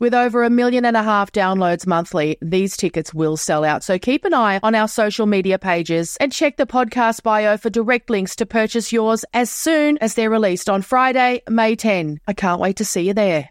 With over a million and a half downloads monthly, these tickets will sell out. So keep an eye on our social media pages and check the podcast bio for direct links to purchase yours as soon as they're released on Friday, May 10. I can't wait to see you there.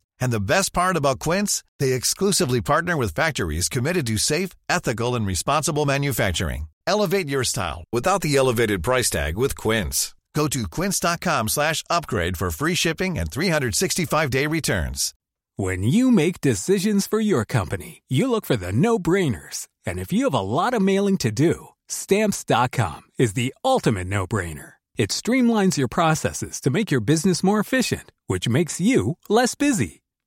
And the best part about Quince, they exclusively partner with factories committed to safe, ethical, and responsible manufacturing. Elevate your style without the elevated price tag with Quince. Go to quince.com slash upgrade for free shipping and 365-day returns. When you make decisions for your company, you look for the no-brainers. And if you have a lot of mailing to do, stamps.com is the ultimate no-brainer. It streamlines your processes to make your business more efficient, which makes you less busy.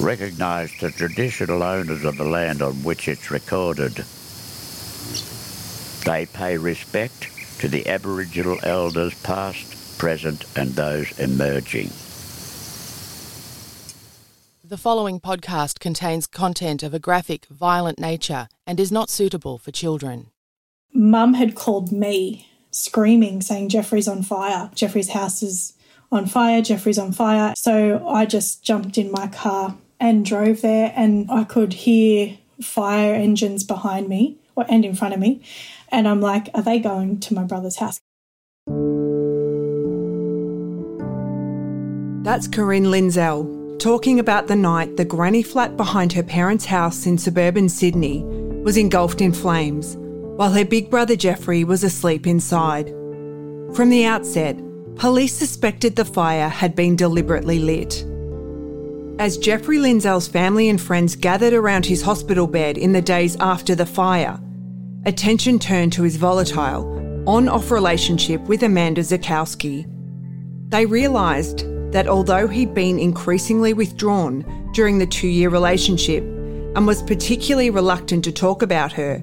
recognise the traditional owners of the land on which it's recorded. They pay respect to the Aboriginal elders past, present and those emerging. The following podcast contains content of a graphic, violent nature and is not suitable for children. Mum had called me screaming, saying, Jeffrey's on fire. Jeffrey's house is on fire. Jeffrey's on fire. So I just jumped in my car and drove there, and I could hear fire engines behind me or, and in front of me. And I'm like, are they going to my brother's house? That's Corinne Linzell talking about the night the granny flat behind her parents' house in suburban Sydney was engulfed in flames, while her big brother Jeffrey was asleep inside. From the outset, police suspected the fire had been deliberately lit. As Jeffrey Linzell's family and friends gathered around his hospital bed in the days after the fire, attention turned to his volatile, on off relationship with Amanda Zakowski. They realised that although he'd been increasingly withdrawn during the two year relationship and was particularly reluctant to talk about her,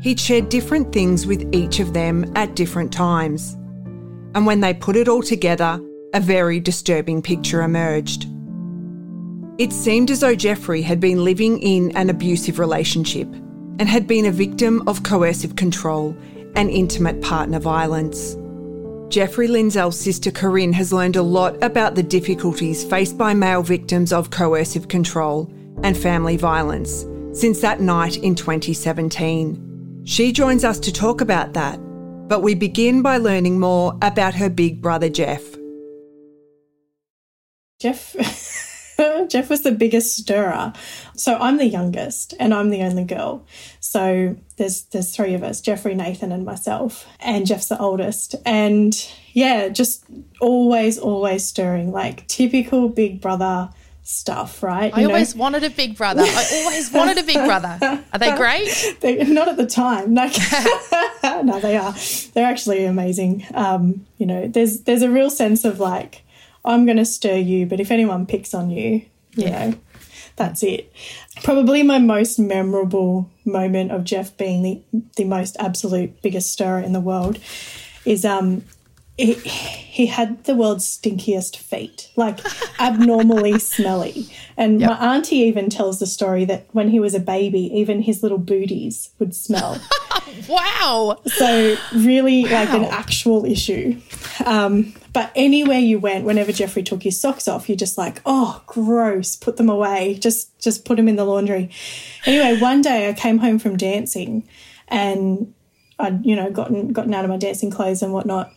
he'd shared different things with each of them at different times. And when they put it all together, a very disturbing picture emerged. It seemed as though Jeffrey had been living in an abusive relationship and had been a victim of coercive control and intimate partner violence. Jeffrey Linzell's sister Corinne has learned a lot about the difficulties faced by male victims of coercive control and family violence since that night in 2017. She joins us to talk about that, but we begin by learning more about her big brother Jeff. Jeff. Jeff was the biggest stirrer. So I'm the youngest and I'm the only girl. So there's there's three of us, Jeffrey, Nathan and myself. And Jeff's the oldest. And yeah, just always, always stirring, like typical big brother stuff, right? I always know? wanted a big brother. I always wanted a big brother. Are they great? they, not at the time. No, no, they are. They're actually amazing. Um, you know, there's there's a real sense of like I'm going to stir you, but if anyone picks on you, you yeah. know, that's it. Probably my most memorable moment of Jeff being the, the most absolute biggest stirrer in the world is um he, he had the world's stinkiest feet, like abnormally smelly. And yep. my auntie even tells the story that when he was a baby, even his little booties would smell. wow. So, really, wow. like an actual issue. Um, but anywhere you went, whenever Jeffrey took his socks off, you're just like, oh, gross, put them away. Just, just put them in the laundry. Anyway, one day I came home from dancing and I'd, you know, gotten, gotten out of my dancing clothes and whatnot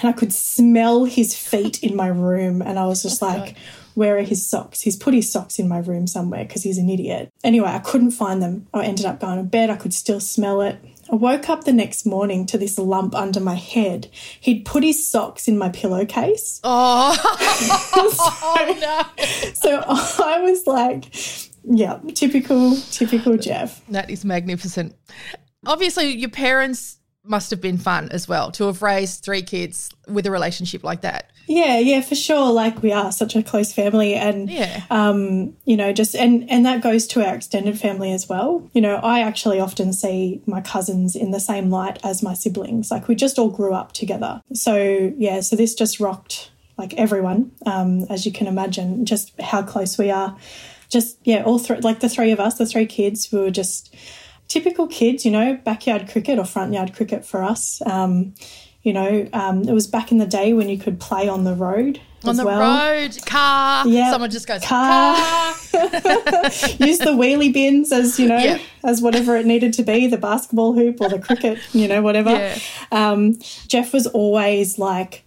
and I could smell his feet in my room. And I was just oh, like, where are his socks? He's put his socks in my room somewhere because he's an idiot. Anyway, I couldn't find them. I ended up going to bed. I could still smell it. I woke up the next morning to this lump under my head. He'd put his socks in my pillowcase. Oh, so, oh no. so I was like, yeah, typical, typical Jeff. That is magnificent. Obviously, your parents must have been fun as well to have raised three kids with a relationship like that. Yeah, yeah, for sure. Like we are such a close family, and yeah, um, you know, just and and that goes to our extended family as well. You know, I actually often see my cousins in the same light as my siblings. Like we just all grew up together. So yeah, so this just rocked like everyone, um, as you can imagine, just how close we are. Just yeah, all three, like the three of us, the three kids, we were just typical kids, you know, backyard cricket or front yard cricket for us. Um, you know, um, it was back in the day when you could play on the road. On the well. road, car. Yeah, someone just goes car. car. Use the wheelie bins as you know, yeah. as whatever it needed to be, the basketball hoop or the cricket, you know, whatever. Yeah. Um, Jeff was always like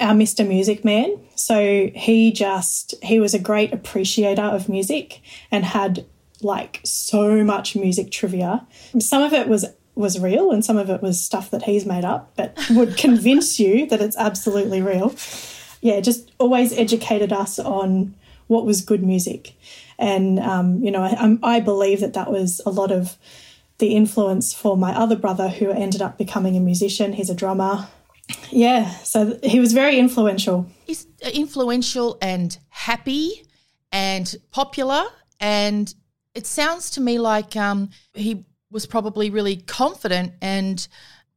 our Mr. Music Man. So he just he was a great appreciator of music and had like so much music trivia. Some of it was was real and some of it was stuff that he's made up, but would convince you that it's absolutely real. Yeah, just always educated us on what was good music. And, um, you know, I, I believe that that was a lot of the influence for my other brother who ended up becoming a musician. He's a drummer. Yeah, so he was very influential. He's influential and happy and popular and it sounds to me like um, he was probably really confident and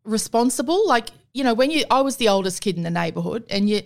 responsible. Like, you know, when you, I was the oldest kid in the neighborhood and you,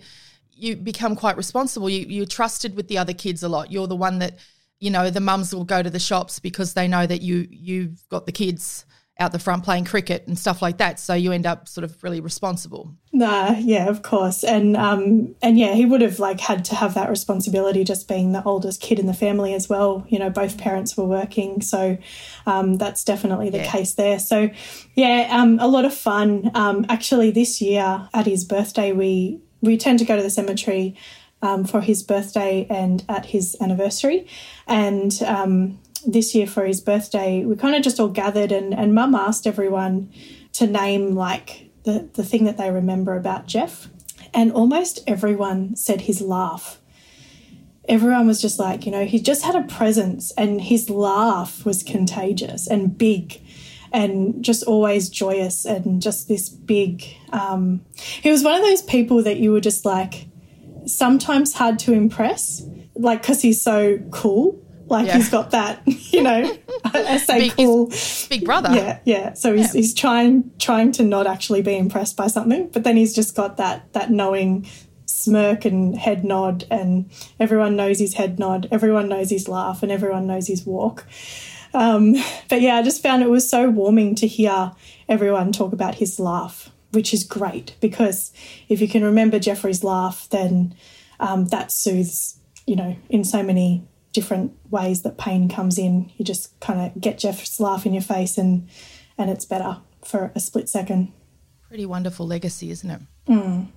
you become quite responsible. You, you're trusted with the other kids a lot. You're the one that, you know, the mums will go to the shops because they know that you, you've got the kids out the front playing cricket and stuff like that. So you end up sort of really responsible. Nah, yeah, of course, and um, and yeah, he would have like had to have that responsibility, just being the oldest kid in the family as well. You know, both parents were working, so um, that's definitely the yeah. case there. So yeah, um, a lot of fun. Um, actually, this year at his birthday, we we tend to go to the cemetery. Um, for his birthday and at his anniversary. And um, this year for his birthday, we kind of just all gathered and, and mum asked everyone to name like the, the thing that they remember about Jeff. And almost everyone said his laugh. Everyone was just like, you know, he just had a presence and his laugh was contagious and big and just always joyous and just this big. Um, he was one of those people that you were just like sometimes hard to impress, like because he's so cool like yeah. he's got that, you know, I say big, cool big brother. Yeah, yeah. So he's, yeah. he's trying trying to not actually be impressed by something, but then he's just got that that knowing smirk and head nod, and everyone knows his head nod, everyone knows his laugh, and everyone knows his walk. Um, but yeah, I just found it was so warming to hear everyone talk about his laugh, which is great because if you can remember Jeffrey's laugh, then um, that soothes, you know, in so many different ways that pain comes in. You just kind of get Jeff's laugh in your face and and it's better for a split second. Pretty wonderful legacy, isn't it? Mm.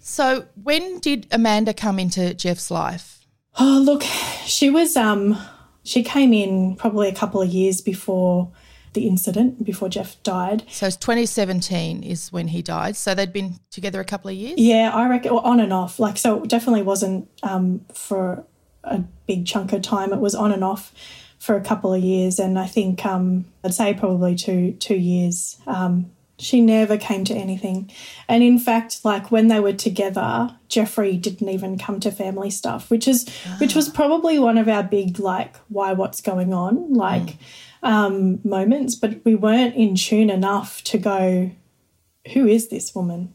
So, when did Amanda come into Jeff's life? Oh, look, she was um she came in probably a couple of years before the incident, before Jeff died. So, 2017 is when he died. So, they'd been together a couple of years? Yeah, I reckon well, on and off. Like, so it definitely wasn't um, for a big chunk of time. It was on and off for a couple of years, and I think um, I'd say probably two two years. Um, she never came to anything. And in fact, like when they were together, Jeffrey didn't even come to family stuff, which is which was probably one of our big like why what's going on like mm. um, moments. But we weren't in tune enough to go, who is this woman?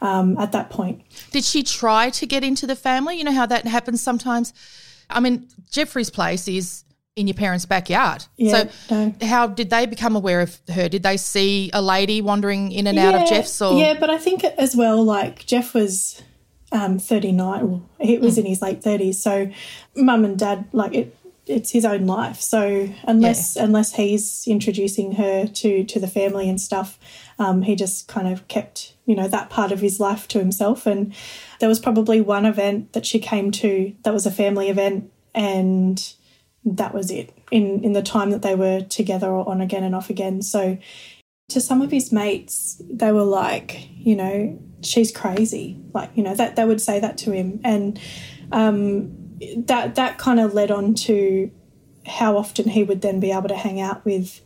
Um, at that point. Did she try to get into the family? You know how that happens sometimes. I mean, Jeffrey's place is in your parents' backyard. Yeah, so no. how did they become aware of her? Did they see a lady wandering in and yeah, out of Jeff's or Yeah, but I think as well like Jeff was um, 39 well, he was mm. in his late 30s so mum and dad like it it's his own life so unless yeah. unless he's introducing her to to the family and stuff um, he just kind of kept you know that part of his life to himself and there was probably one event that she came to that was a family event and that was it in in the time that they were together or on again and off again. So to some of his mates, they were like, you know, she's crazy. Like, you know, that they would say that to him. And um, that that kind of led on to how often he would then be able to hang out with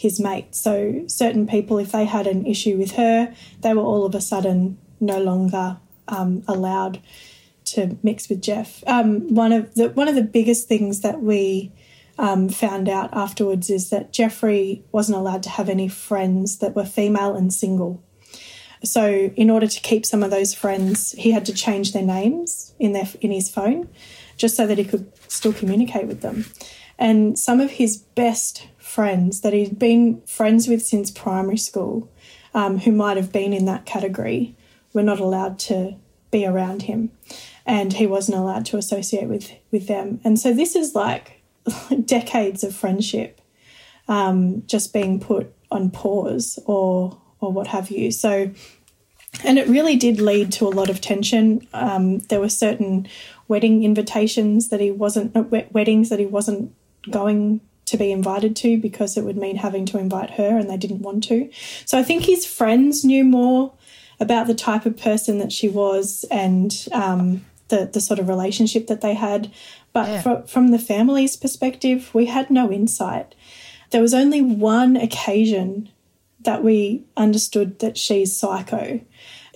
his mate. So certain people, if they had an issue with her, they were all of a sudden no longer um, allowed to mix with Jeff. Um, one of the one of the biggest things that we um, found out afterwards is that Jeffrey wasn't allowed to have any friends that were female and single. So, in order to keep some of those friends, he had to change their names in their in his phone, just so that he could still communicate with them. And some of his best friends that he'd been friends with since primary school, um, who might have been in that category, were not allowed to be around him and he wasn't allowed to associate with with them. And so this is like decades of friendship um, just being put on pause or or what have you. So. And it really did lead to a lot of tension. Um, there were certain wedding invitations that he wasn't, uh, weddings that he wasn't going to be invited to because it would mean having to invite her and they didn't want to. So I think his friends knew more about the type of person that she was and um, the the sort of relationship that they had. But yeah. from, from the family's perspective, we had no insight. There was only one occasion that we understood that she's psycho.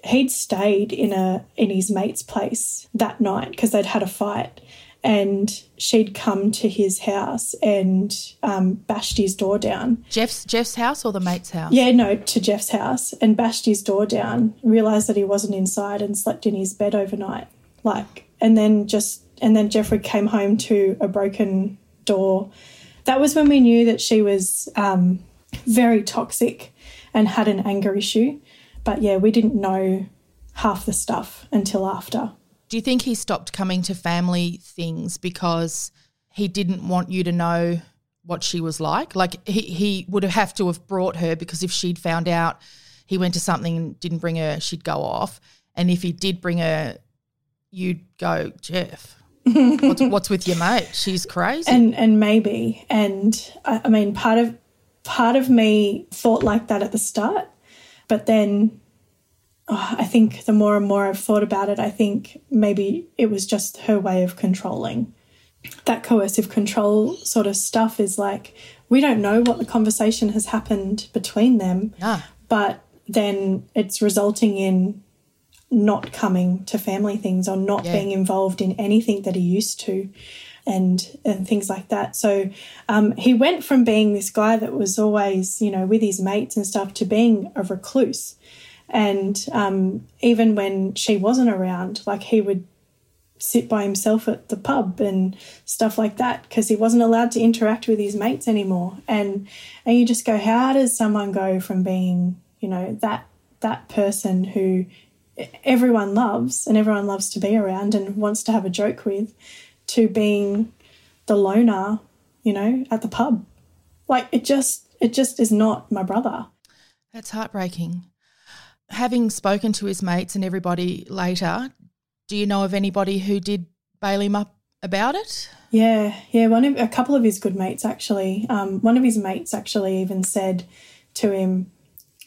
He'd stayed in a in his mate's place that night because they'd had a fight, and she'd come to his house and um, bashed his door down. Jeff's Jeff's house or the mate's house? Yeah, no, to Jeff's house and bashed his door down. Realised that he wasn't inside and slept in his bed overnight like and then just and then Jeffrey came home to a broken door. That was when we knew that she was um, very toxic and had an anger issue. But yeah, we didn't know half the stuff until after. Do you think he stopped coming to family things because he didn't want you to know what she was like? Like he, he would have to have brought her because if she'd found out he went to something and didn't bring her, she'd go off. And if he did bring her, you'd go, Jeff, what's, what's with your mate? She's crazy. And and maybe, and I, I mean, part of part of me thought like that at the start, but then oh, I think the more and more I've thought about it, I think maybe it was just her way of controlling. That coercive control sort of stuff is like we don't know what the conversation has happened between them, yeah. but then it's resulting in not coming to family things or not yeah. being involved in anything that he used to and and things like that. So um, he went from being this guy that was always, you know, with his mates and stuff to being a recluse. And um, even when she wasn't around, like he would sit by himself at the pub and stuff like that because he wasn't allowed to interact with his mates anymore. And and you just go, how does someone go from being, you know, that that person who everyone loves and everyone loves to be around and wants to have a joke with to being the loner, you know, at the pub. Like it just it just is not my brother. That's heartbreaking. Having spoken to his mates and everybody later, do you know of anybody who did bail him up about it? Yeah, yeah. One of a couple of his good mates actually. Um, one of his mates actually even said to him,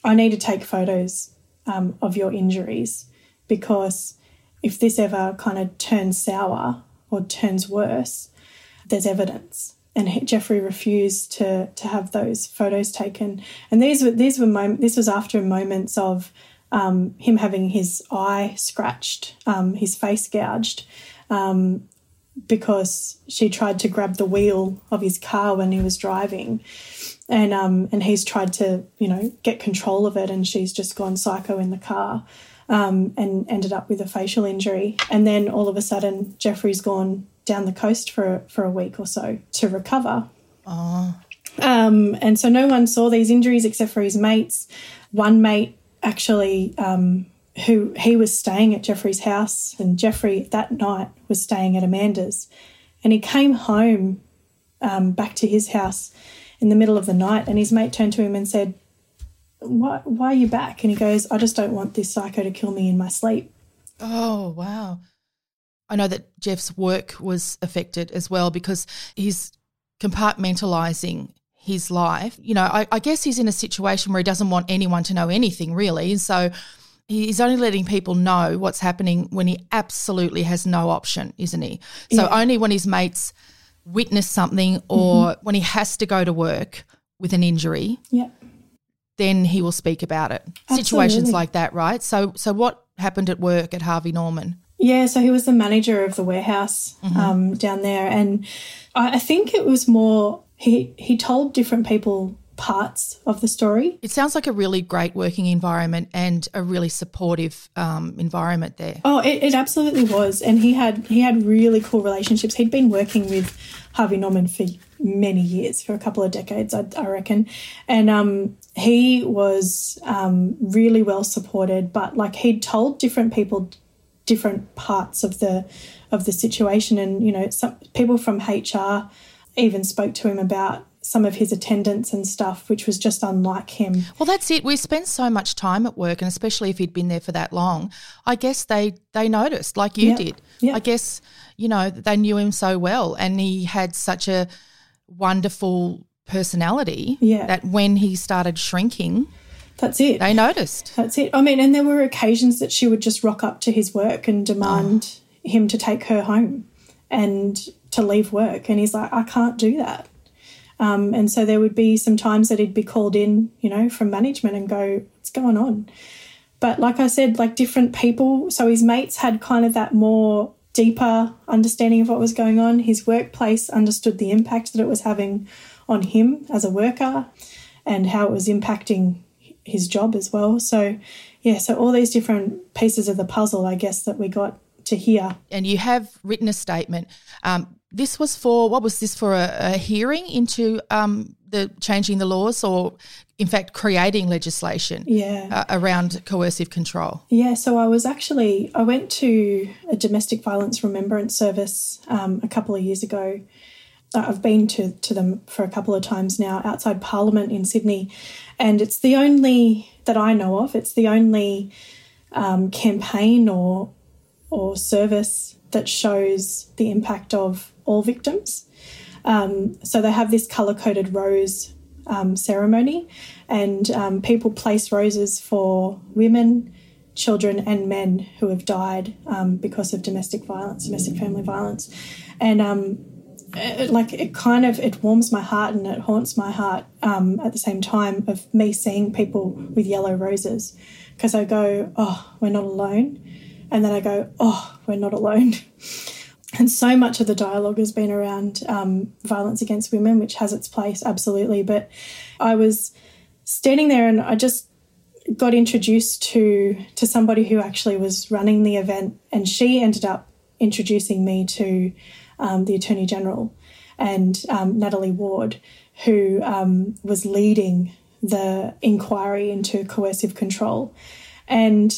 "I need to take photos um, of your injuries because if this ever kind of turns sour or turns worse, there's evidence." And Jeffrey refused to to have those photos taken. And these were these were mom- this was after moments of um, him having his eye scratched, um, his face gouged, um, because she tried to grab the wheel of his car when he was driving, and um, and he's tried to you know get control of it, and she's just gone psycho in the car, um, and ended up with a facial injury, and then all of a sudden Jeffrey's gone down the coast for for a week or so to recover. Oh. Um, and so no one saw these injuries except for his mates. One mate actually um, who he was staying at Jeffrey's house, and Jeffrey that night was staying at Amanda's. And he came home um, back to his house in the middle of the night, and his mate turned to him and said, why, why are you back? And he goes, I just don't want this psycho to kill me in my sleep. Oh, wow. I know that Jeff's work was affected as well because he's compartmentalizing his life. You know, I, I, guess he's in a situation where he doesn't want anyone to know anything really. And so he's only letting people know what's happening when he absolutely has no option, isn't he? So yeah. only when his mates witness something or mm-hmm. when he has to go to work with an injury. Yeah. Then he will speak about it. Absolutely. Situations like that, right? So so what happened at work at Harvey Norman? Yeah, so he was the manager of the warehouse mm-hmm. um, down there, and I, I think it was more he he told different people parts of the story. It sounds like a really great working environment and a really supportive um, environment there. Oh, it, it, absolutely was, and he had he had really cool relationships. He'd been working with Harvey Norman for many years, for a couple of decades, I, I reckon, and um, he was um, really well supported. But like he'd told different people different parts of the of the situation, and you know, some people from HR even spoke to him about some of his attendance and stuff, which was just unlike him. Well, that's it. We spent so much time at work, and especially if he'd been there for that long, I guess they they noticed, like you did. I guess you know they knew him so well, and he had such a wonderful personality yeah. that when he started shrinking. That's it. They noticed. That's it. I mean, and there were occasions that she would just rock up to his work and demand oh. him to take her home and to leave work. And he's like, I can't do that. Um, and so there would be some times that he'd be called in, you know, from management and go, what's going on? But like I said, like different people, so his mates had kind of that more deeper understanding of what was going on. His workplace understood the impact that it was having on him as a worker and how it was impacting his job as well. So, yeah, so all these different pieces of the puzzle, I guess, that we got to hear. And you have written a statement. Um, this was for what was this for a, a hearing into um, the changing the laws or in fact creating legislation yeah. uh, around coercive control yeah so i was actually i went to a domestic violence remembrance service um, a couple of years ago uh, i've been to, to them for a couple of times now outside parliament in sydney and it's the only that i know of it's the only um, campaign or or service that shows the impact of all victims. Um, so they have this colour coded rose um, ceremony, and um, people place roses for women, children, and men who have died um, because of domestic violence, domestic family violence, and um, it, like it kind of it warms my heart and it haunts my heart um, at the same time of me seeing people with yellow roses because I go, oh, we're not alone, and then I go, oh, we're not alone. And so much of the dialogue has been around um, violence against women, which has its place, absolutely. But I was standing there and I just got introduced to to somebody who actually was running the event, and she ended up introducing me to um, the Attorney General and um, Natalie Ward, who um, was leading the inquiry into coercive control. And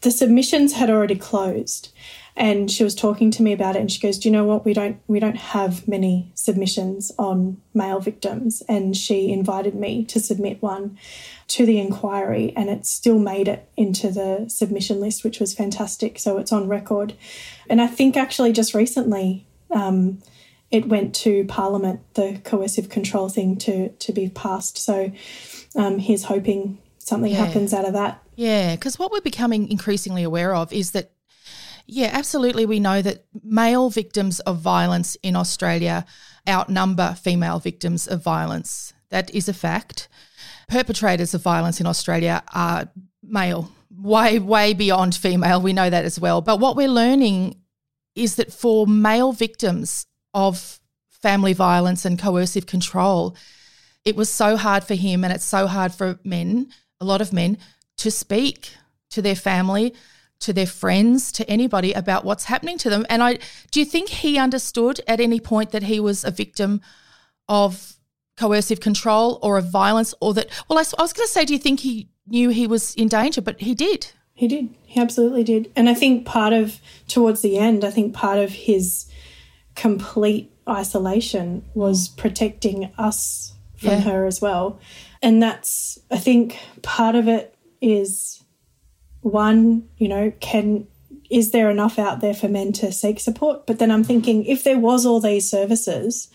the submissions had already closed. And she was talking to me about it and she goes do you know what? We don't we don't have many submissions on male victims. And she invited me to submit one to the inquiry and it still made it into the submission list which was fantastic. So it's on record. And i think actually just recently um, it went to parliament the coercive control thing to to be passed. So um, he's hoping something Yeah. happens out of that. Yeah, because what we're becoming increasingly aware of is that, yeah, absolutely, we know that male victims of violence in Australia outnumber female victims of violence. That is a fact. Perpetrators of violence in Australia are male, way, way beyond female. We know that as well. But what we're learning is that for male victims of family violence and coercive control, it was so hard for him and it's so hard for men, a lot of men, to speak to their family, to their friends, to anybody about what's happening to them. And I do you think he understood at any point that he was a victim of coercive control or of violence or that well I was going to say do you think he knew he was in danger but he did He did. He absolutely did. And I think part of, towards the end, I think part of his complete isolation was protecting us from Yeah. her as well. And that's, I think part of it is one, you know, can, is there enough out there for men to seek support? But then I'm thinking if there was all these services,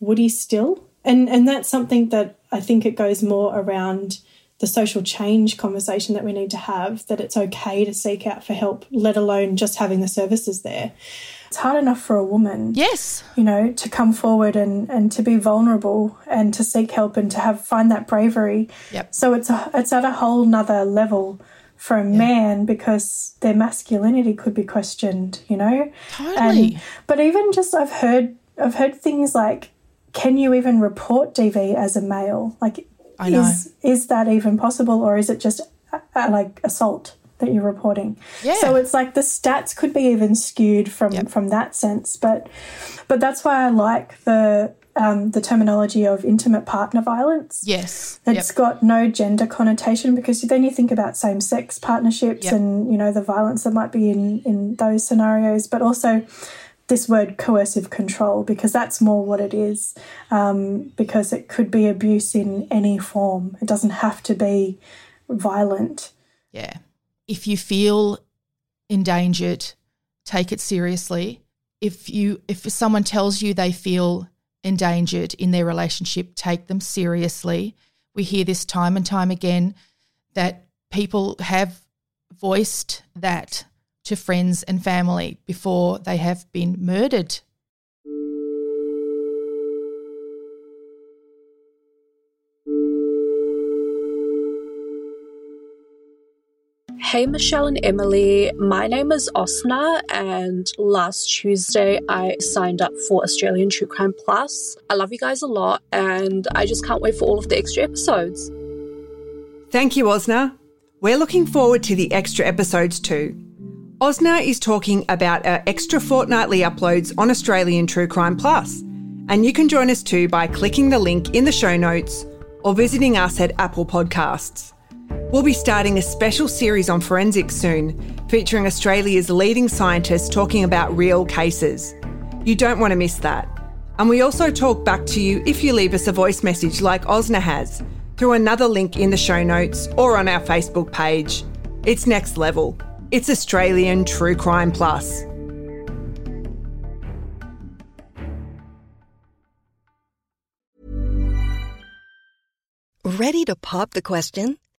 would he still? And and that's something that I think it goes more around the social change conversation that we need to have that it's okay to seek out for help, let alone just having the services there. It's hard enough for a woman, yes you know, to come forward and, and to be vulnerable and to seek help and to have find that bravery. Yep. So it's a, it's at a whole nother level for a man because their masculinity could be questioned, you know? Totally. And, but even just I've heard I've heard things like, can you even report DV as a male? Like, I know. is is that even possible, or is it just uh, uh, like assault that you're reporting? Yeah. So it's like the stats could be even skewed from Yep. from that sense. But but that's why I like the um, the terminology of intimate partner violence. yes It's Yep. got no gender connotation because then you think about same sex partnerships Yep. and you know the violence that might be in in those scenarios, but also this word coercive control because that's more what it is. Um, because it could be abuse in any form. It doesn't have to be violent. Yeah. If you feel endangered, take it seriously. If you if someone tells you they feel endangered in their relationship, take them seriously. We hear this time and time again that people have voiced that to friends and family before they have been murdered. Hey, Meshel and Emily. My name is Osna, and last Tuesday I signed up for Australian True Crime Plus. I love you guys a lot, and I just can't wait for all of the extra episodes. Thank you, Osna. We're looking forward to the extra episodes too. Osna is talking about our extra fortnightly uploads on Australian True Crime Plus, and you can join us too by clicking the link in the show notes or visiting us at Apple Podcasts. We'll be starting a special series on forensics soon, featuring Australia's leading scientists talking about real cases. You don't want to miss that. And we also talk back to you if you leave us a voice message like Osna has through another link in the show notes or on our Facebook page. It's next level. It's Australian True Crime Plus. Ready to pop the question?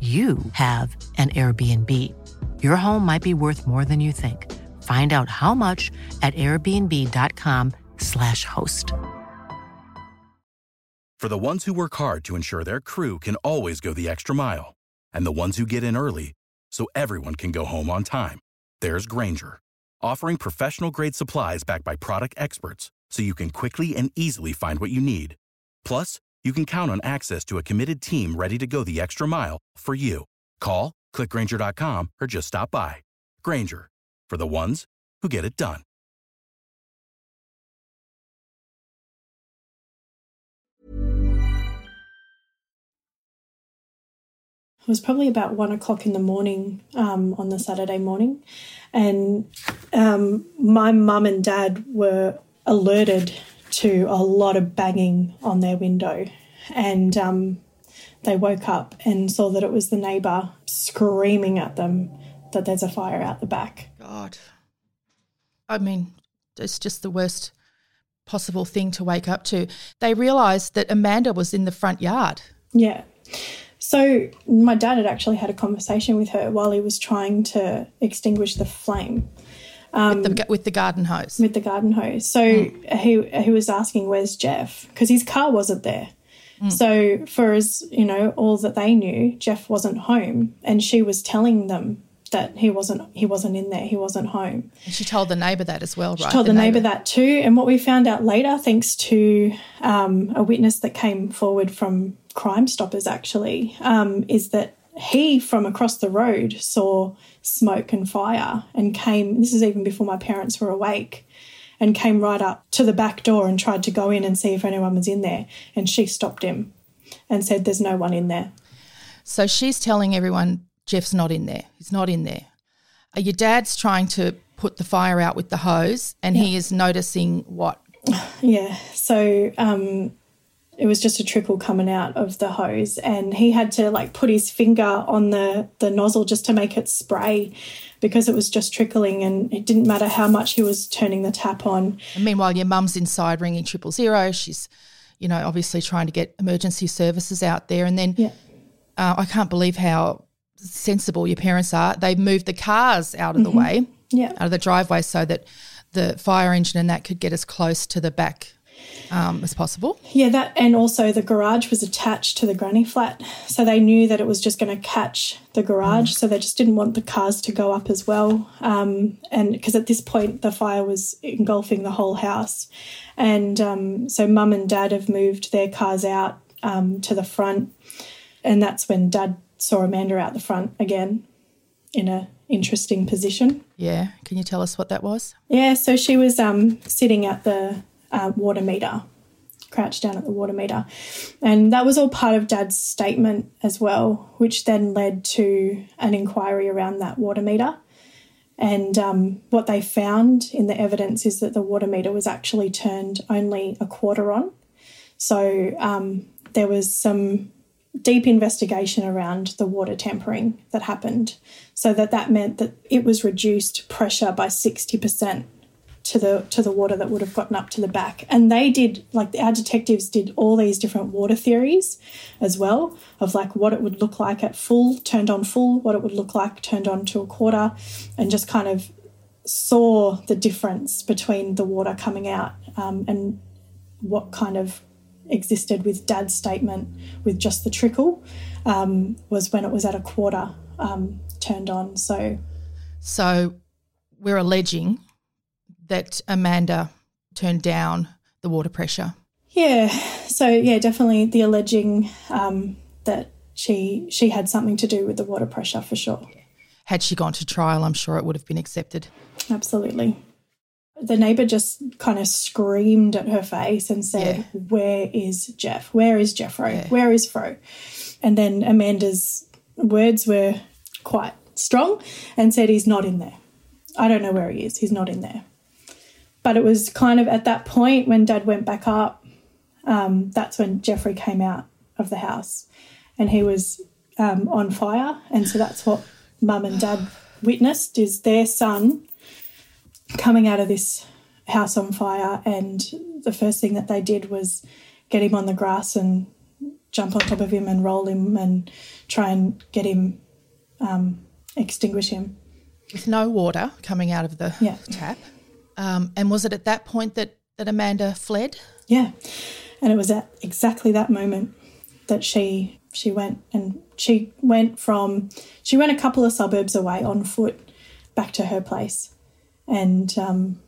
you have an Airbnb. Your home might be worth more than you think. Find out how much at airbnb.com/slash host. For the ones who work hard to ensure their crew can always go the extra mile, and the ones who get in early so everyone can go home on time, there's Grainger, offering professional grade supplies backed by product experts so you can quickly and easily find what you need. Plus, you can count on access to a committed team ready to go the extra mile for you. Call, clickgrainger.com, or just stop by. Grainger, for the ones who get it done. It was probably about one o'clock in the morning um, on the Saturday morning, and um, my mum and dad were alerted to a lot of banging on their window. And um, they woke up and saw that it was the neighbour screaming at them that there's a fire out the back. God. I mean, it's just the worst possible thing to wake up to. They realised that Amanda was in the front yard. Yeah. So my dad had actually had a conversation with her while he was trying to extinguish the flame. Um, with, the, with, the, garden hose. With the garden hose. So mm. he he was asking, "Where's Jeff?" Because his car wasn't there. Mm. So for as you know, all that they knew, Jeff wasn't home, and she was telling them that he wasn't he wasn't in there, he wasn't home. And she told the neighbour that as well, right? She told the, the neighbour that too. And what we found out later, thanks to um, a witness that came forward from Crime Stoppers, actually, um, is that he from across the road saw smoke and fire and came. This is even before my parents were awake and came right up to the back door and tried to go in and see if anyone was in there. And she stopped him and said, There's no one in there. So she's telling everyone Jeff's not in there. He's not in there. Uh, your dad's trying to put the fire out with the hose and yeah. he is noticing what? Yeah. So um, it was just a trickle coming out of the hose. And he had to like put his finger on the the nozzle just to make it spray because it was just trickling and it didn't matter how much he was turning the tap on. And meanwhile your mum's inside ringing triple zero. She's you know obviously trying to get emergency services out there. And then yeah. uh, i can't believe how sensible your parents are. They moved the cars out of mm-hmm. the way yeah. out of the driveway so that the fire engine and that could get as close to the back um, as possible. Yeah, that and also the garage was attached to the granny flat, so they knew that it was just going to catch the garage, mm. so they just didn't want the cars to go up as well. Um, and because at this point the fire was engulfing the whole house, and um, so mum and dad have moved their cars out um, to the front, and that's when dad saw Amanda out the front again in a interesting position. Yeah, can you tell us what that was? Yeah, so she was um, sitting at the uh, water meter, crouched down at the water meter. And that was all part of Dad's statement as well, which then led to an inquiry around that water meter. And um, what they found in the evidence is that the water meter was actually turned only a quarter on. So um, there was some deep investigation around the water tampering that happened. So that that meant that it was reduced pressure by 60% to the to the water that would have gotten up to the back. And they did like our detectives did all these different water theories as well of like what it would look like at full, turned on full, what it would look like turned on to a quarter, and just kind of saw the difference between the water coming out um, and what kind of existed with Dad's statement with just the trickle um, was when it was at a quarter um, turned on. So, so we're alleging that Amanda turned down the water pressure. Yeah, so yeah, definitely the alleging um, that she she had something to do with the water pressure for sure. Had she gone to trial, I'm sure it would have been accepted. Absolutely. The neighbour just kind of screamed at her face and said, yeah. "Where is Jeff? Where is Jeffro? Yeah. Where is Fro?" And then Amanda's words were quite strong and said, He's not in there. I don't know where he is. He's not in there. But it was kind of at that point when dad went back up, um, that's when Jeffrey came out of the house and he was um, on fire. And so that's what mum and dad witnessed is their son coming out of this house on fire. And the first thing that they did was get him on the grass and jump on top of him and roll him and try and get him, um, extinguish him. With no water coming out of the Yeah. tap. Um, and was it at that point that, that Amanda fled? Yeah. And it was at exactly that moment that she she went and she went from she went a couple of suburbs away on foot back to her place. And um,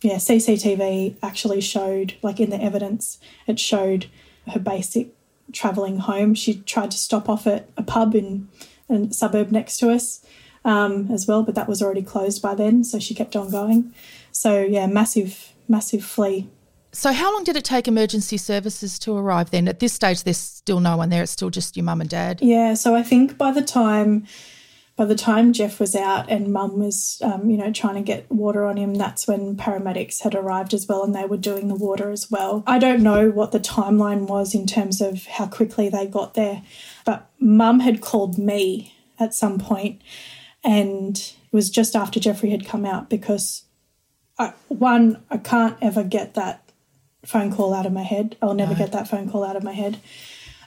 yeah, CCTV actually showed like in the evidence it showed her basic travelling home. She tried to stop off at a pub in a suburb next to us um, as well, but that was already closed by then, so she kept on going. So yeah, massive, massive flee. So, how long did it take emergency services to arrive then? At this stage, there's still no one there. It's still just your mum and dad. Yeah, so I think by the time by the time Jeff was out and Mum was, um, you know, trying to get water on him, that's when paramedics had arrived as well, and they were doing the water as well. I don't know what the timeline was in terms of how quickly they got there, but Mum had called me at some point, and it was just after Jeffrey had come out because, I, one, I can't ever get that phone call out of my head. I'll never get that phone call out of my head.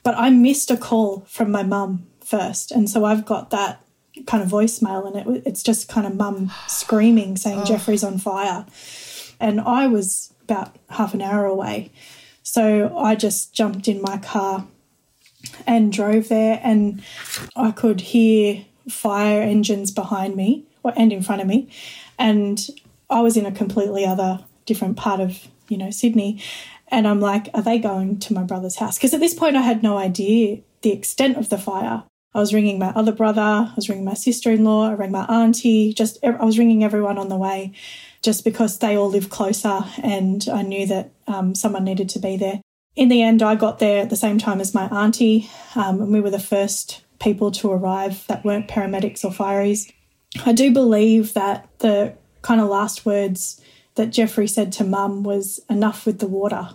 But I missed a call from my mum first. And so I've got that kind of voicemail, and it, it's just kind of mum screaming, saying, Jeffrey's on fire. And I was about half an hour away. So I just jumped in my car and drove there, and I could hear fire engines behind me or, and in front of me. And I was in a completely other different part of, you know, Sydney. And I'm like, are they going to my brother's house? Because at this point, I had no idea the extent of the fire. I was ringing my other brother, I was ringing my sister in law, I rang my auntie, just I was ringing everyone on the way just because they all live closer and I knew that um, someone needed to be there. In the end, I got there at the same time as my auntie, um, and we were the first people to arrive that weren't paramedics or fireys. I do believe that the kind of last words that Jeffrey said to mum was enough with the water.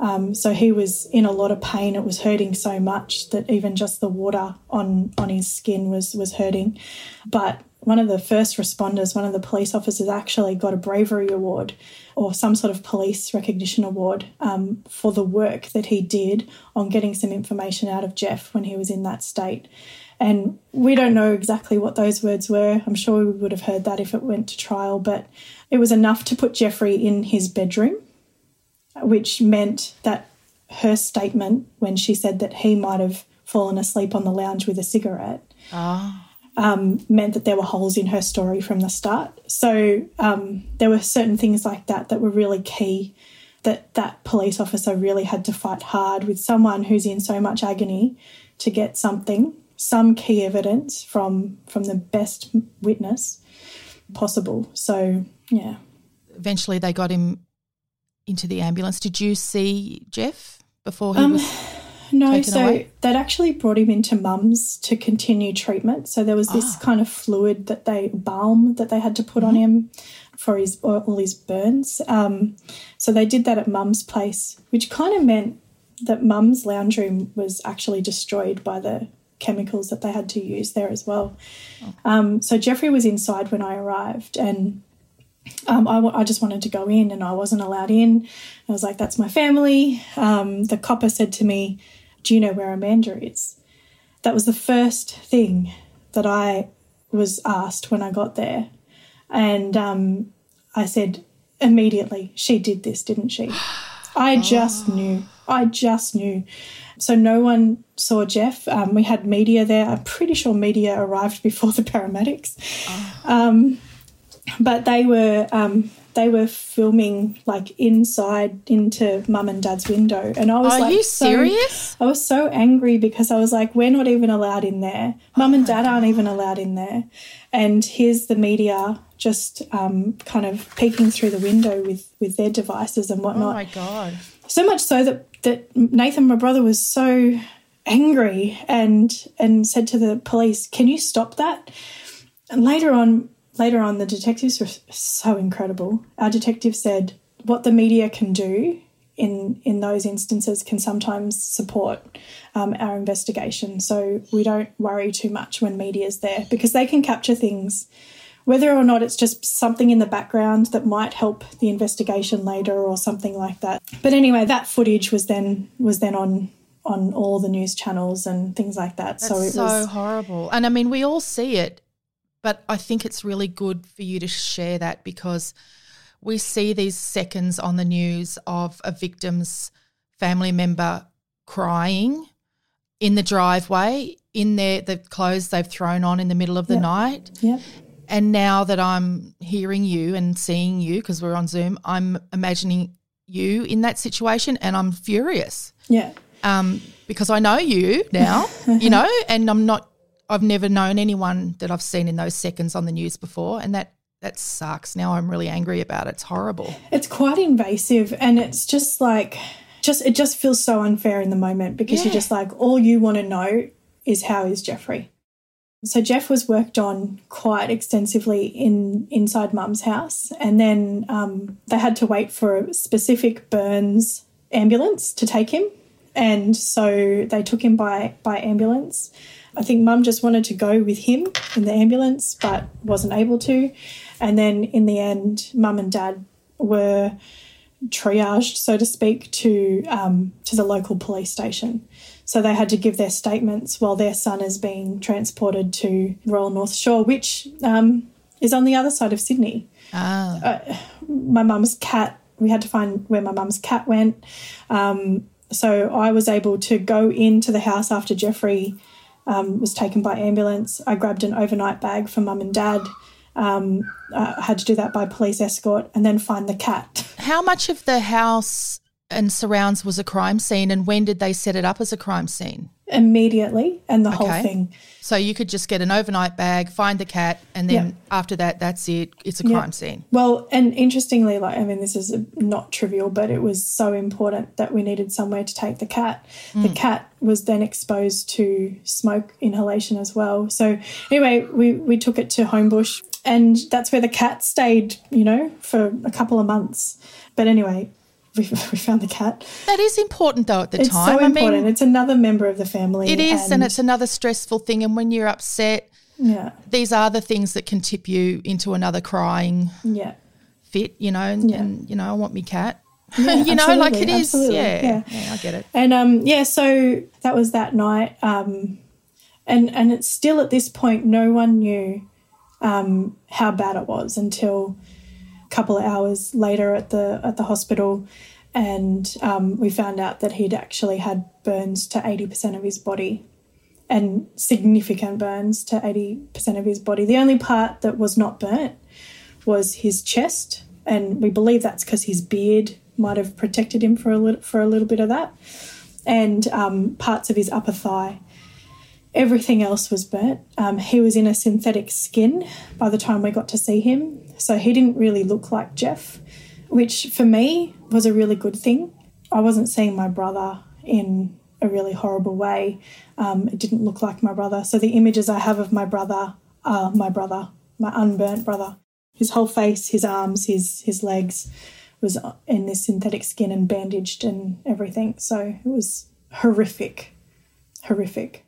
Um, so he was in a lot of pain. It was hurting so much that even just the water on on his skin was was hurting. But one of the first responders, one of the police officers, actually got a bravery award or some sort of police recognition award um, for the work that he did on getting some information out of Jeff when he was in that state. And we don't know exactly what those words were. I'm sure we would have heard that if it went to trial, but it was enough to put Jeffrey in his bedroom, which meant that her statement when she said that he might have fallen asleep on the lounge with a cigarette um, meant that there were holes in her story from the start. So um, there were certain things like that that were really key that that police officer really had to fight hard with someone who's in so much agony to get something, some key evidence from from the best witness possible. So yeah. Eventually, they got him into the ambulance. Did you see Jeff before he Um, was? No, so away? they'd actually brought him into mum's to continue treatment. So there was Ah. this kind of fluid that they balm that they had to put on Mm-hmm. him for his all his burns. Um, so they did that at mum's place, which kind of meant that mum's lounge room was actually destroyed by the chemicals that they had to use there as well. Oh. Um, so Jeffrey was inside when I arrived, and um, I, I just wanted to go in and I wasn't allowed in. I was like, that's my family. Um, the copper said to me, Do you know where Amanda is? That was the first thing that I was asked when I got there. And um, I said, immediately, she did this, didn't she? I just knew. I just knew. So no one saw Jeff. Um, we had media there. I'm pretty sure media arrived before the paramedics. Um, but they were um, they were filming like inside into mum and dad's window, and I was like Are like, you so- serious? I was so angry because I was like, we're not even allowed in there. Mum and dad aren't even allowed in there, and here's the media just um, kind of peeking through the window with with their devices and whatnot. Oh my god! So much so that that Nathan, my brother, was so angry and and said to the police, "Can you stop that?" And later on, later on, the detectives were so incredible. Our detective said, "What the media can do in in those instances can sometimes support um, our investigation. So we don't worry too much when media's there because they can capture things." Whether or not it's just something in the background that might help the investigation later or something like that. But anyway, that footage was then was then on on all the news channels and things like that. That's so it so was horrible. And I mean, we all see it, but I think it's really good for you to share that because we see these seconds on the news of a victim's family member crying in the driveway in their the clothes they've thrown on in the middle of the Yep. night. Yep. And now that I'm hearing you and seeing you because we're on Zoom, I'm imagining you in that situation and I'm furious yeah. um, because I know you now, you know, and I'm not. I've never known anyone that I've seen in those seconds on the news before, and that that sucks. Now I'm really angry about it. It's horrible. It's quite invasive and it's just like just it just feels so unfair in the moment because you're just like all you want to know is how is Jeffrey. So Jeff was worked on quite extensively in inside Mum's house, and then um, they had to wait for a specific burns ambulance to take him, and so they took him by by ambulance. I think Mum just wanted to go with him in the ambulance, but wasn't able to. And then in the end, Mum and Dad were triaged, so to speak, to um, to the local police station. So they had to give their statements while their son is being transported to Royal North Shore, which um, is on the other side of Sydney. Ah, My mum's cat, we had to find where my mum's cat went. Um, so I was able to go into the house after Jeffrey um, was taken by ambulance. I grabbed an overnight bag for mum and dad. Um, I had to do that by police escort and then find the cat. how much of the house and surrounds was a crime scene, and when did they set it up as a crime scene? immediately and the whole thing. So you could just get an overnight bag, find the cat, and then Yeah. after that, that's it. It's a Yeah. crime scene. Well, and interestingly, like I mean, this is not trivial, but it was so important that we needed somewhere to take the cat. The mm. cat was then exposed to smoke inhalation as well. So anyway, we we took it to Homebush, and that's where the cat stayed. You know, for a couple of months. But anyway, we, we found the cat. That is important though at the It's time. so I important. mean, it's another member of the family. it is, and it's another stressful thing. And when you're upset, yeah, these are the things that can tip you into another crying yeah. fit, you know, and, Yeah. and you know, I want me cat. Yeah, you know, like it is. Yeah, yeah. yeah, I get it. And um, yeah, so that was that night. Um, and and it's still at this point, no one knew um, how bad it was until couple of hours later at the at the hospital, and um, we found out that he'd actually had burns to eighty percent of his body, and significant burns to eighty percent of his body. The only part that was not burnt was his chest, and we believe that's because his beard might have protected him for a little for a little bit of that, and um, parts of his upper thigh. Everything else was burnt. Um, he was in a synthetic skin by the time we got to see him, so he didn't really look like Jeff, which for me was a really good thing. I wasn't seeing my brother in a really horrible way. Um, it didn't look like my brother. So the images I have of my brother are my brother, my unburnt brother. His whole face, his arms, his his legs was in this synthetic skin and bandaged and everything. So it was horrific, horrific.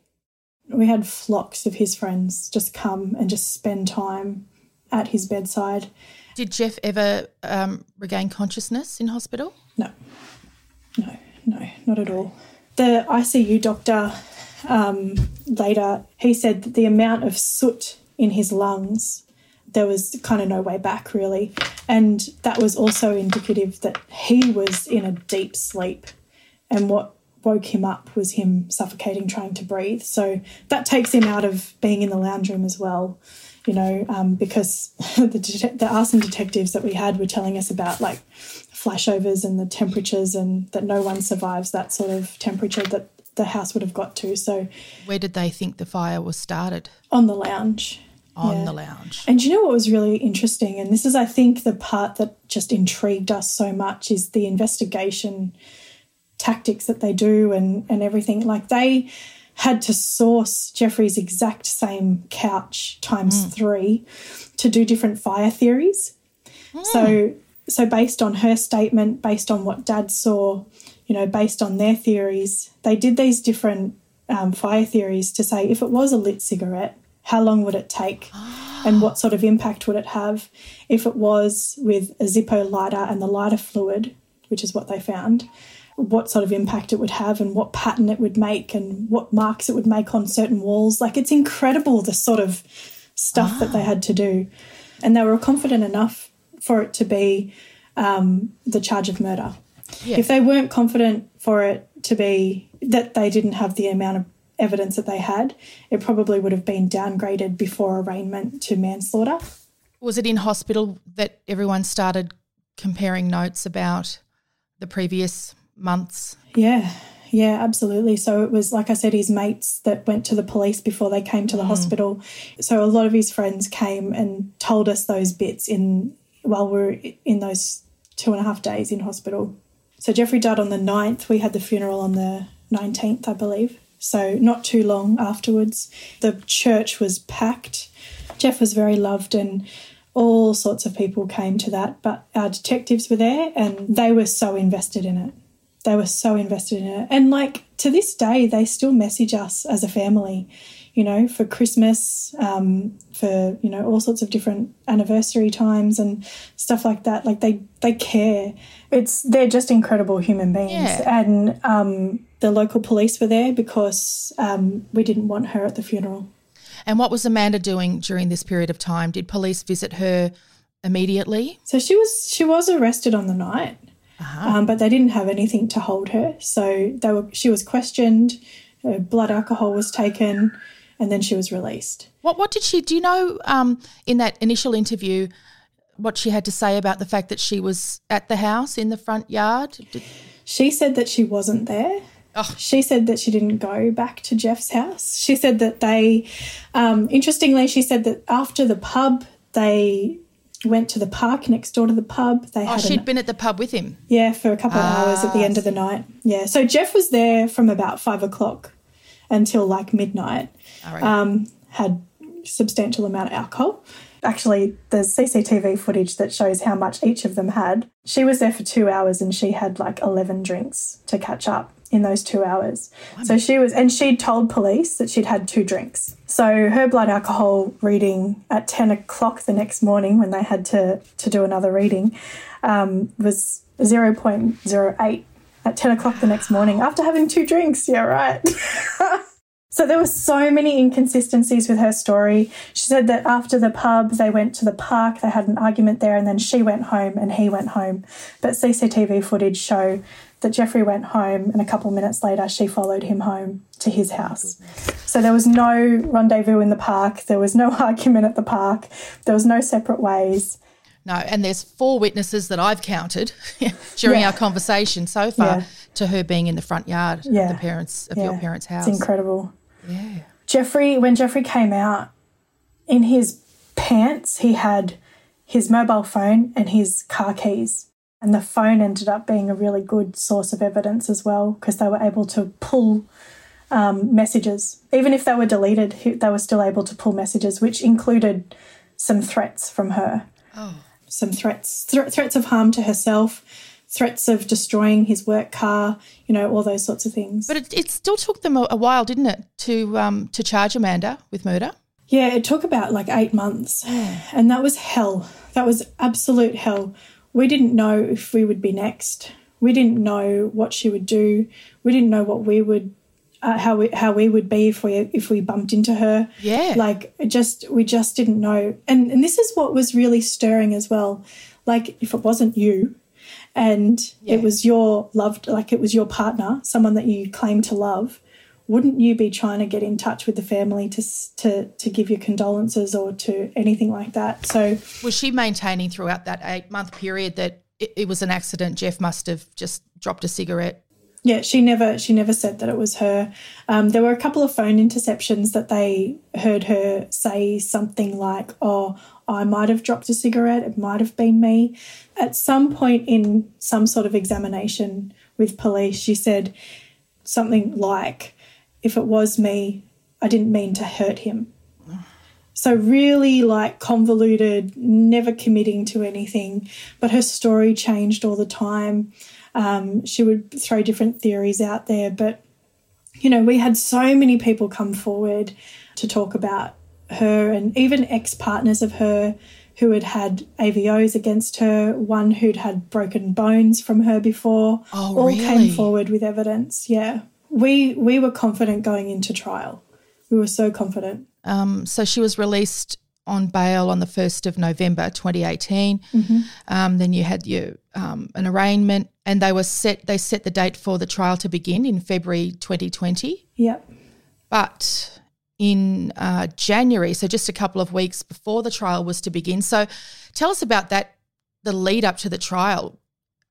We had flocks of his friends just come and just spend time at his bedside. Did Jeff ever um, regain consciousness in hospital? No, no, no, not at all. The ICU doctor um, later he said that the amount of soot in his lungs there was kind of no way back really, and that was also indicative that he was in a deep sleep, and what woke him up was him suffocating trying to breathe. So that takes him out of being in the lounge room as well you know, um, because the, the arson detectives that we had were telling us about like flashovers and the temperatures, and that no one survives that sort of temperature that the house would have got to. So Where did they think the fire was started? on the lounge. On Yeah. the lounge. And you know what was really interesting? And this is, I think, the part that just intrigued us so much is the investigation tactics that they do and, and everything. Like they had to source Jeffrey's exact same couch times Mm. three to do different fire theories. So so based on her statement, based on what Dad saw, you know, based on their theories, they did these different um, fire theories to say if it was a lit cigarette, how long would it take, and what sort of impact would it have? If it was with a Zippo lighter and the lighter fluid, which is what they found, what sort of impact it would have, and what pattern it would make, and what marks it would make on certain walls. Like it's incredible the sort of stuff that they had to do, and they were confident enough for it to be um, the charge of murder. Yeah. If they weren't confident for it to be that they didn't have the amount of evidence that they had, it probably would have been downgraded before arraignment to manslaughter. Was it in hospital that everyone started comparing notes about the previous months? Yeah, yeah, absolutely. So it was, like I said, his mates that went to the police before they came to the mm. hospital. So a lot of his friends came and told us those bits in while we are in those two and a half days in hospital. So Jeffrey died on the 9th. We had the funeral on the 19th, I believe. So not too long afterwards. The church was packed. Jeff was very loved and all sorts of people came to that, but our detectives were there and they were so invested in it. They were so invested in it. And like to this day, they still message us as a family, you know, for Christmas, um, for, you know, all sorts of different anniversary times and stuff like that. Like they, they care. It's, they're just incredible human beings. Yeah. And um, the local police were there because um, we didn't want her at the funeral. And what was Amanda doing during this period of time? Did police visit her immediately? So she was she was arrested on the night, um, but they didn't have anything to hold her. So they were she was questioned, her blood alcohol was taken, and then she was released. What what did she do you know um, in that initial interview what she had to say about the fact that she was at the house in the front yard? Did, She said that she wasn't there. She said that she didn't go back to Jeff's house. She said that they, um, interestingly, she said that after the pub, they went to the park next door to the pub. They oh, she'd an, been at the pub with him. Yeah, for a couple of hours at the end of the night. Yeah. So Jeff was there from about five o'clock until like midnight. All right. Um, had substantial amount of alcohol. Actually, there's CCTV footage that shows how much each of them had. She was there for two hours and she had like 11 drinks to catch up in those two hours. So she was, and she'd told police that she'd had two drinks. So her blood alcohol reading at 10 o'clock the next morning when they had to, to do another reading um, was 0.08 at 10 o'clock the next morning after having two drinks. Yeah, right. So there were so many inconsistencies with her story. She said that after the pub, they went to the park, they had an argument there, and then she went home and he went home. But CCTV footage show that Jeffrey went home, and a couple minutes later, she followed him home to his house. So there was no rendezvous in the park. There was no argument at the park. There was no separate ways. No, and there's four witnesses that I've counted during Yeah. our conversation so far Yeah. to her being in the front yard Yeah. of the parents of your parents' house. It's incredible. Yeah. Jeffrey, when Jeffrey came out, in his pants, he had his mobile phone and his car keys. And the phone ended up being a really good source of evidence as well because they were able to pull um, messages. Even if they were deleted, they were still able to pull messages, which included some threats from her. Oh. Some threats, thr- threats of harm to herself, threats of destroying his work car, you know, all those sorts of things. But it, it still took them a, a while, didn't it, to um, to charge Amanda with murder? Yeah, it took about like eight months. And that was hell. That was absolute hell. We didn't know if we would be next. We didn't know what she would do. We didn't know what we would, uh, how we how we would be if we if we bumped into her. Yeah. like it just we just didn't know. And and this is what was really stirring as well. Like if it wasn't you, and it was your loved, like it was your partner, someone that you claim to love, wouldn't you be trying to get in touch with the family to to to give your condolences or to anything like that? So Was she maintaining throughout that eight month period that it, it was an accident? Jeff must have just dropped a cigarette. yeah, she never she never said that it was her. Um, there were a couple of phone interceptions that they heard her say something like, "Oh, I might have dropped a cigarette, it might have been me. At some point in some sort of examination with police, she said something like, If it was me, I didn't mean to hurt him. So, really like convoluted, never committing to anything, but her story changed all the time. Um, she would throw different theories out there, but you know, we had so many people come forward to talk about her and even ex partners of her who had had AVOs against her, one who'd had broken bones from her before, Oh, all really? came forward with evidence. Yeah. We we were confident going into trial. We were so confident. Um, so she was released on bail on the 1st of November 2018. Um, then you had your um, an arraignment and they were set they set the date for the trial to begin in February 2020. Yep. But in uh, January, so just a couple of weeks before the trial was to begin. So tell us about that, the lead up to the trial.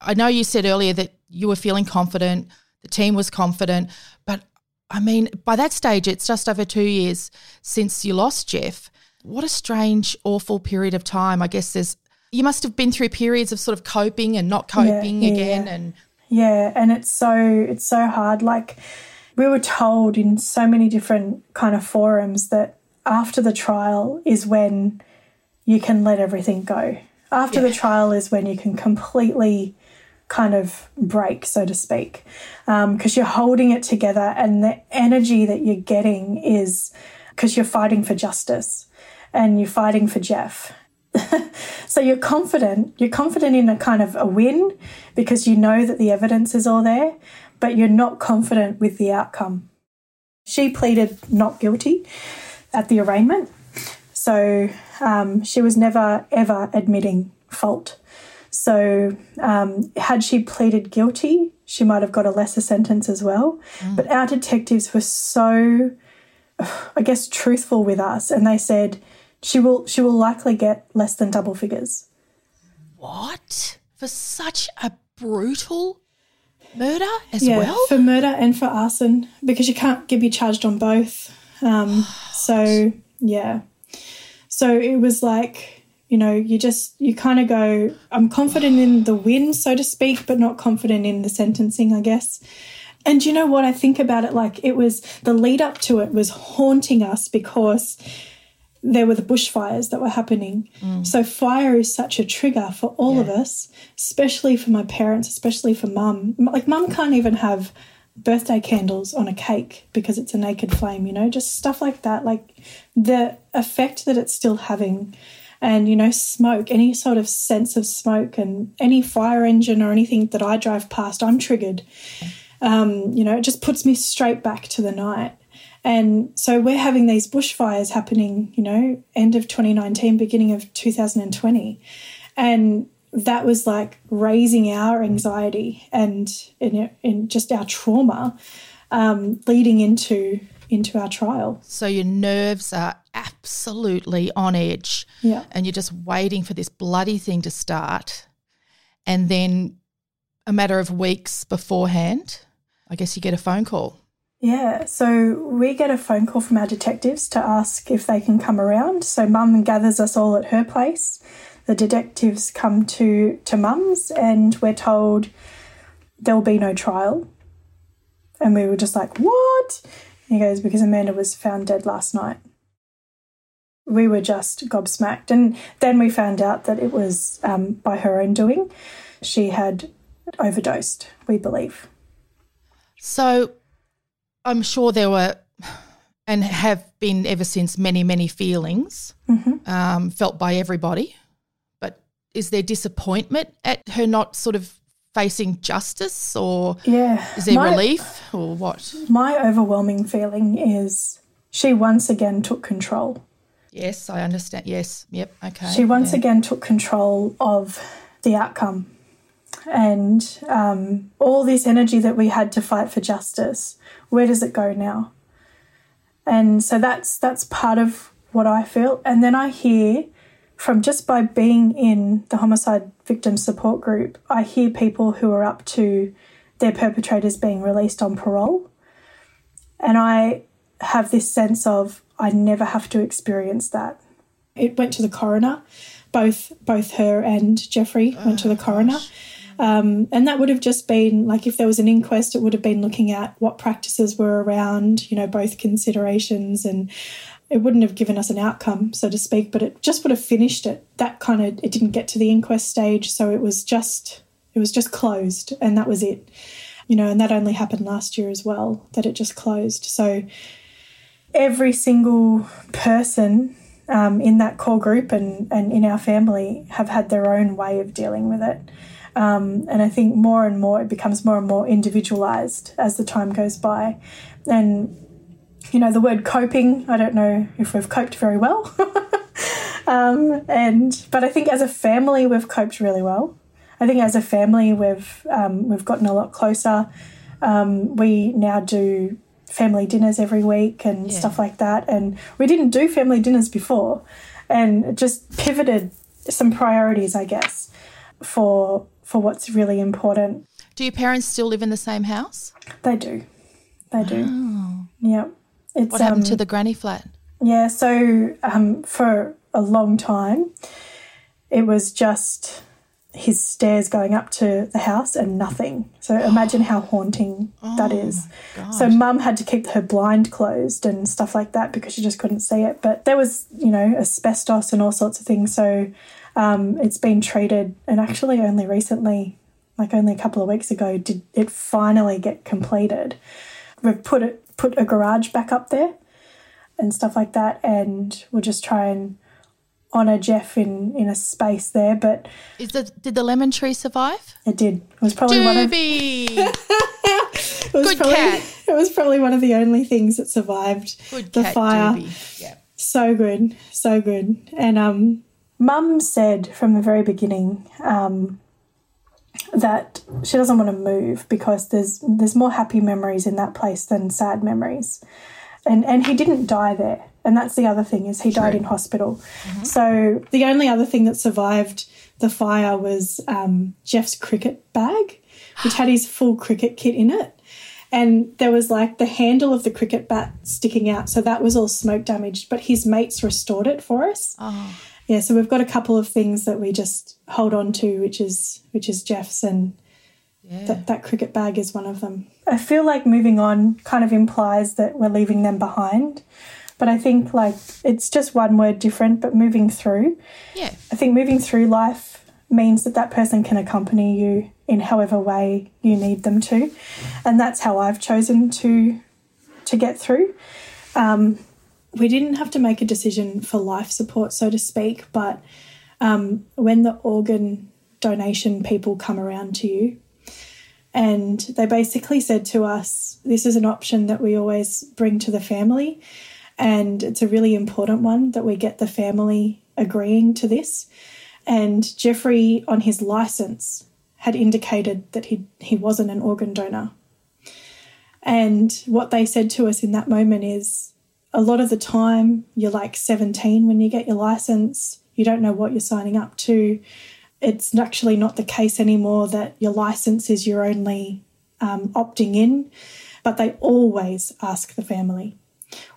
I know you said earlier that you were feeling confident, the team was confident, but I mean, by that stage, it's just over two years since you lost Jeff. What a strange, awful period of time. I guess there's, you must have been through periods of sort of coping and not Yeah, coping yeah, again. yeah. And Yeah, and it's so it's so hard. Like we were told in so many different kind of forums that after the trial is when you can let everything go. After the trial is when you can completely kind of break, so to speak, because you're holding it together, and the energy that you're getting is because you're fighting for justice and you're fighting for Jeff. So you're confident, you're confident in a kind of a win because you know that the evidence is all there, but you're not confident with the outcome. She pleaded not guilty at the arraignment. So um, she was never, ever admitting fault. So um, had she pleaded guilty, she might have got a lesser sentence as well. But our detectives were so, I guess, truthful with us, and they said she will she will likely get less than double figures. what? For such a brutal murder as yeah, well? for murder and for arson because you can't get be charged on both. Um, so yeah, so it was like you know you just you kind of go. I'm confident in the win, so to speak, but not confident in the sentencing, I guess. And you know what I think about it? Like it was the lead up to it was haunting us because there were the bushfires that were happening. Mm. So fire is such a trigger for all of us, especially for my parents, especially for mum. Like mum can't even have birthday candles on a cake because it's a naked flame, you know, just stuff like that. Like the effect that it's still having and you know smoke any sort of sense of smoke and any fire engine or anything that i drive past i'm triggered. Um, you know it just puts me straight back to the night. And so we're having these bushfires happening you know end of 2019 beginning of 2020 and that was like raising our anxiety and in, in just our trauma um, leading into into our trial. So your nerves are absolutely on edge. Yeah. And you're just waiting for this bloody thing to start. And then a matter of weeks beforehand, I guess you get a phone call. Yeah, so we get a phone call from our detectives to ask if they can come around. So mum gathers us all at her place. The detectives come to to mum's and we're told there'll be no trial. And we were just like, "What?" He goes because Amanda was found dead last night. We were just gobsmacked, and then we found out that it was um, by her own doing. She had overdosed, we believe. So I'm sure there were and have been ever since many, many feelings um, felt by everybody. But is there disappointment at her not sort of facing justice or Yeah, is there My- relief or what? My overwhelming feeling is she once again took control. Yes, I understand. Yes. Yep. Okay. She once Yeah. again took control of the outcome. And um, all this energy that we had to fight for justice, where does it go now? And so that's that's part of what I feel. And then I hear from just by being in the homicide victim support group, I hear people who are up to their perpetrators being released on parole. And I have this sense of I never have to experience that. It went to the coroner. Both both her and Jeffrey went to the coroner. Um, and that would have just been like if there was an inquest, it would have been looking at what practices were around, you know, both considerations, and it wouldn't have given us an outcome, so to speak, but it just would have finished it. That kind of it didn't get to the inquest stage, so it was just it was just closed, and that was it. You know, and that only happened last year as well, that it just closed. So every single person um, in that core group and, and in our family have had their own way of dealing with it. Um, and I think more and more it becomes more and more individualized as the time goes by. And, you know, the word coping, I don't know if we've coped very well. um, and but I think as a family we've coped really well. I think as a family we've um, we've gotten a lot closer. Um, we now do family dinners every week and Yeah. stuff like that. And we didn't do family dinners before, and just pivoted some priorities, I guess, for for what's really important. Do your parents still live in the same house? They do, they do. Yeah, it's What happened um, to the granny flat? yeah. So um, for a long time, it was just his stairs going up to the house and nothing. So imagine how haunting that is. So mum had to keep her blind closed and stuff like that because she just couldn't see it. But there was, you know, asbestos and all sorts of things. So um, it's been treated, and actually only recently, like only a couple of weeks ago, did it finally get completed. We've put it put a garage back up there and stuff like that, and we'll just try and honour Jeff in in a space there. But Is the did the lemon tree survive? it did. It was probably one of it was Good probably, cat. It was probably one of the only things that survived Good the cat, fire. Doobie. Yeah. So good, so good. And um, Mum said from the very beginning um, that she doesn't want to move because there's there's more happy memories in that place than sad memories. And and he didn't die there. And that's the other thing is he died in hospital. So the only other thing that survived the fire was um, Jeff's cricket bag, which had his full cricket kit in it. And there was like the handle of the cricket bat sticking out. So that was all smoke damaged, but his mates restored it for us. Oh, Yeah, so we've got a couple of things that we just hold on to, which is which is Jeff's and yeah. that, that cricket bag is one of them. I feel like moving on kind of implies that we're leaving them behind. But I think like it's just one word different, but moving through. yeah. I think moving through life means that that person can accompany you in however way you need them to, and that's how I've chosen to to get through. Um, we didn't have to make a decision for life support, so to speak, but um, when the organ donation people come around to you, and they basically said to us, "This is an option that we always bring to the family." And it's a really important one that we get the family agreeing to this. And Jeffrey, on his license, had indicated that he, he wasn't an organ donor. And what they said to us in that moment is a lot of the time, you're like 17 when you get your license, you don't know what you're signing up to. It's actually not the case anymore that your license is your only um, opting in, but they always ask the family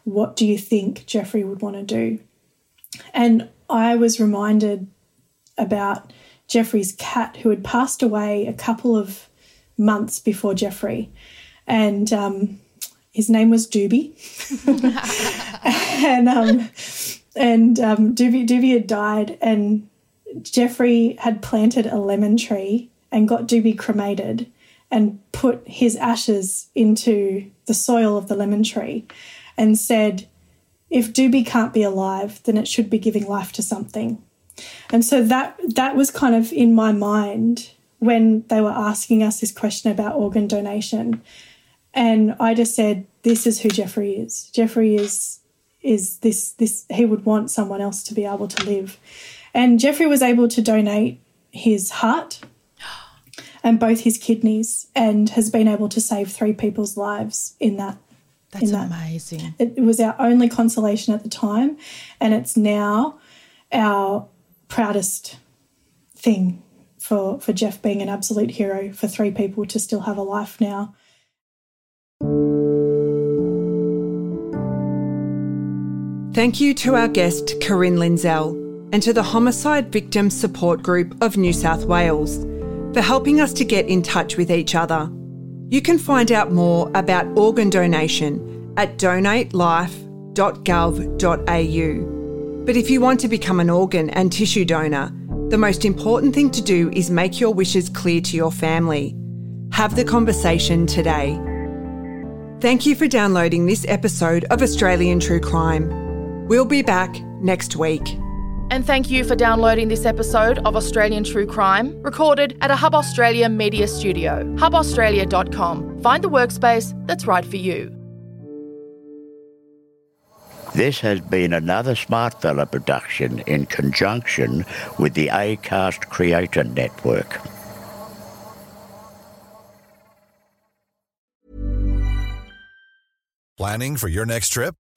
what do you think Jeffrey would want to do? And I was reminded about Jeffrey's cat who had passed away a couple of months before Jeffrey. And um, his name was Doobie. and um, and um, Doobie, Doobie had died, and Jeffrey had planted a lemon tree and got Doobie cremated and put his ashes into the soil of the lemon tree and said, if Doobie can't be alive, then it should be giving life to something. And so that that was kind of in my mind when they were asking us this question about organ donation. And I just said, this is who Jeffrey is. Jeffrey is is this this he would want someone else to be able to live. And Jeffrey was able to donate his heart and both his kidneys and has been able to save three people's lives in that That's that amazing. it, it was our only consolation at the time, and it's now our proudest thing for for Jeff being an absolute hero for three people to still have a life now. Thank you to our guest, Corinne Linzell, and to the Homicide Victim Support Group of New South Wales for helping us to get in touch with each other. You can find out more about organ donation at donatelife.gov.au. But if you want to become an organ and tissue donor, the most important thing to do is make your wishes clear to your family. Have the conversation today. Thank you for downloading this episode of Australian True Crime. We'll be back next week. And thank you for downloading this episode of Australian True Crime, recorded at a Hub Australia media studio, hubaustralia.com. Find the workspace that's right for you. This has been another Smart Fella production in conjunction with the ACAST Creator Network. Planning for your next trip?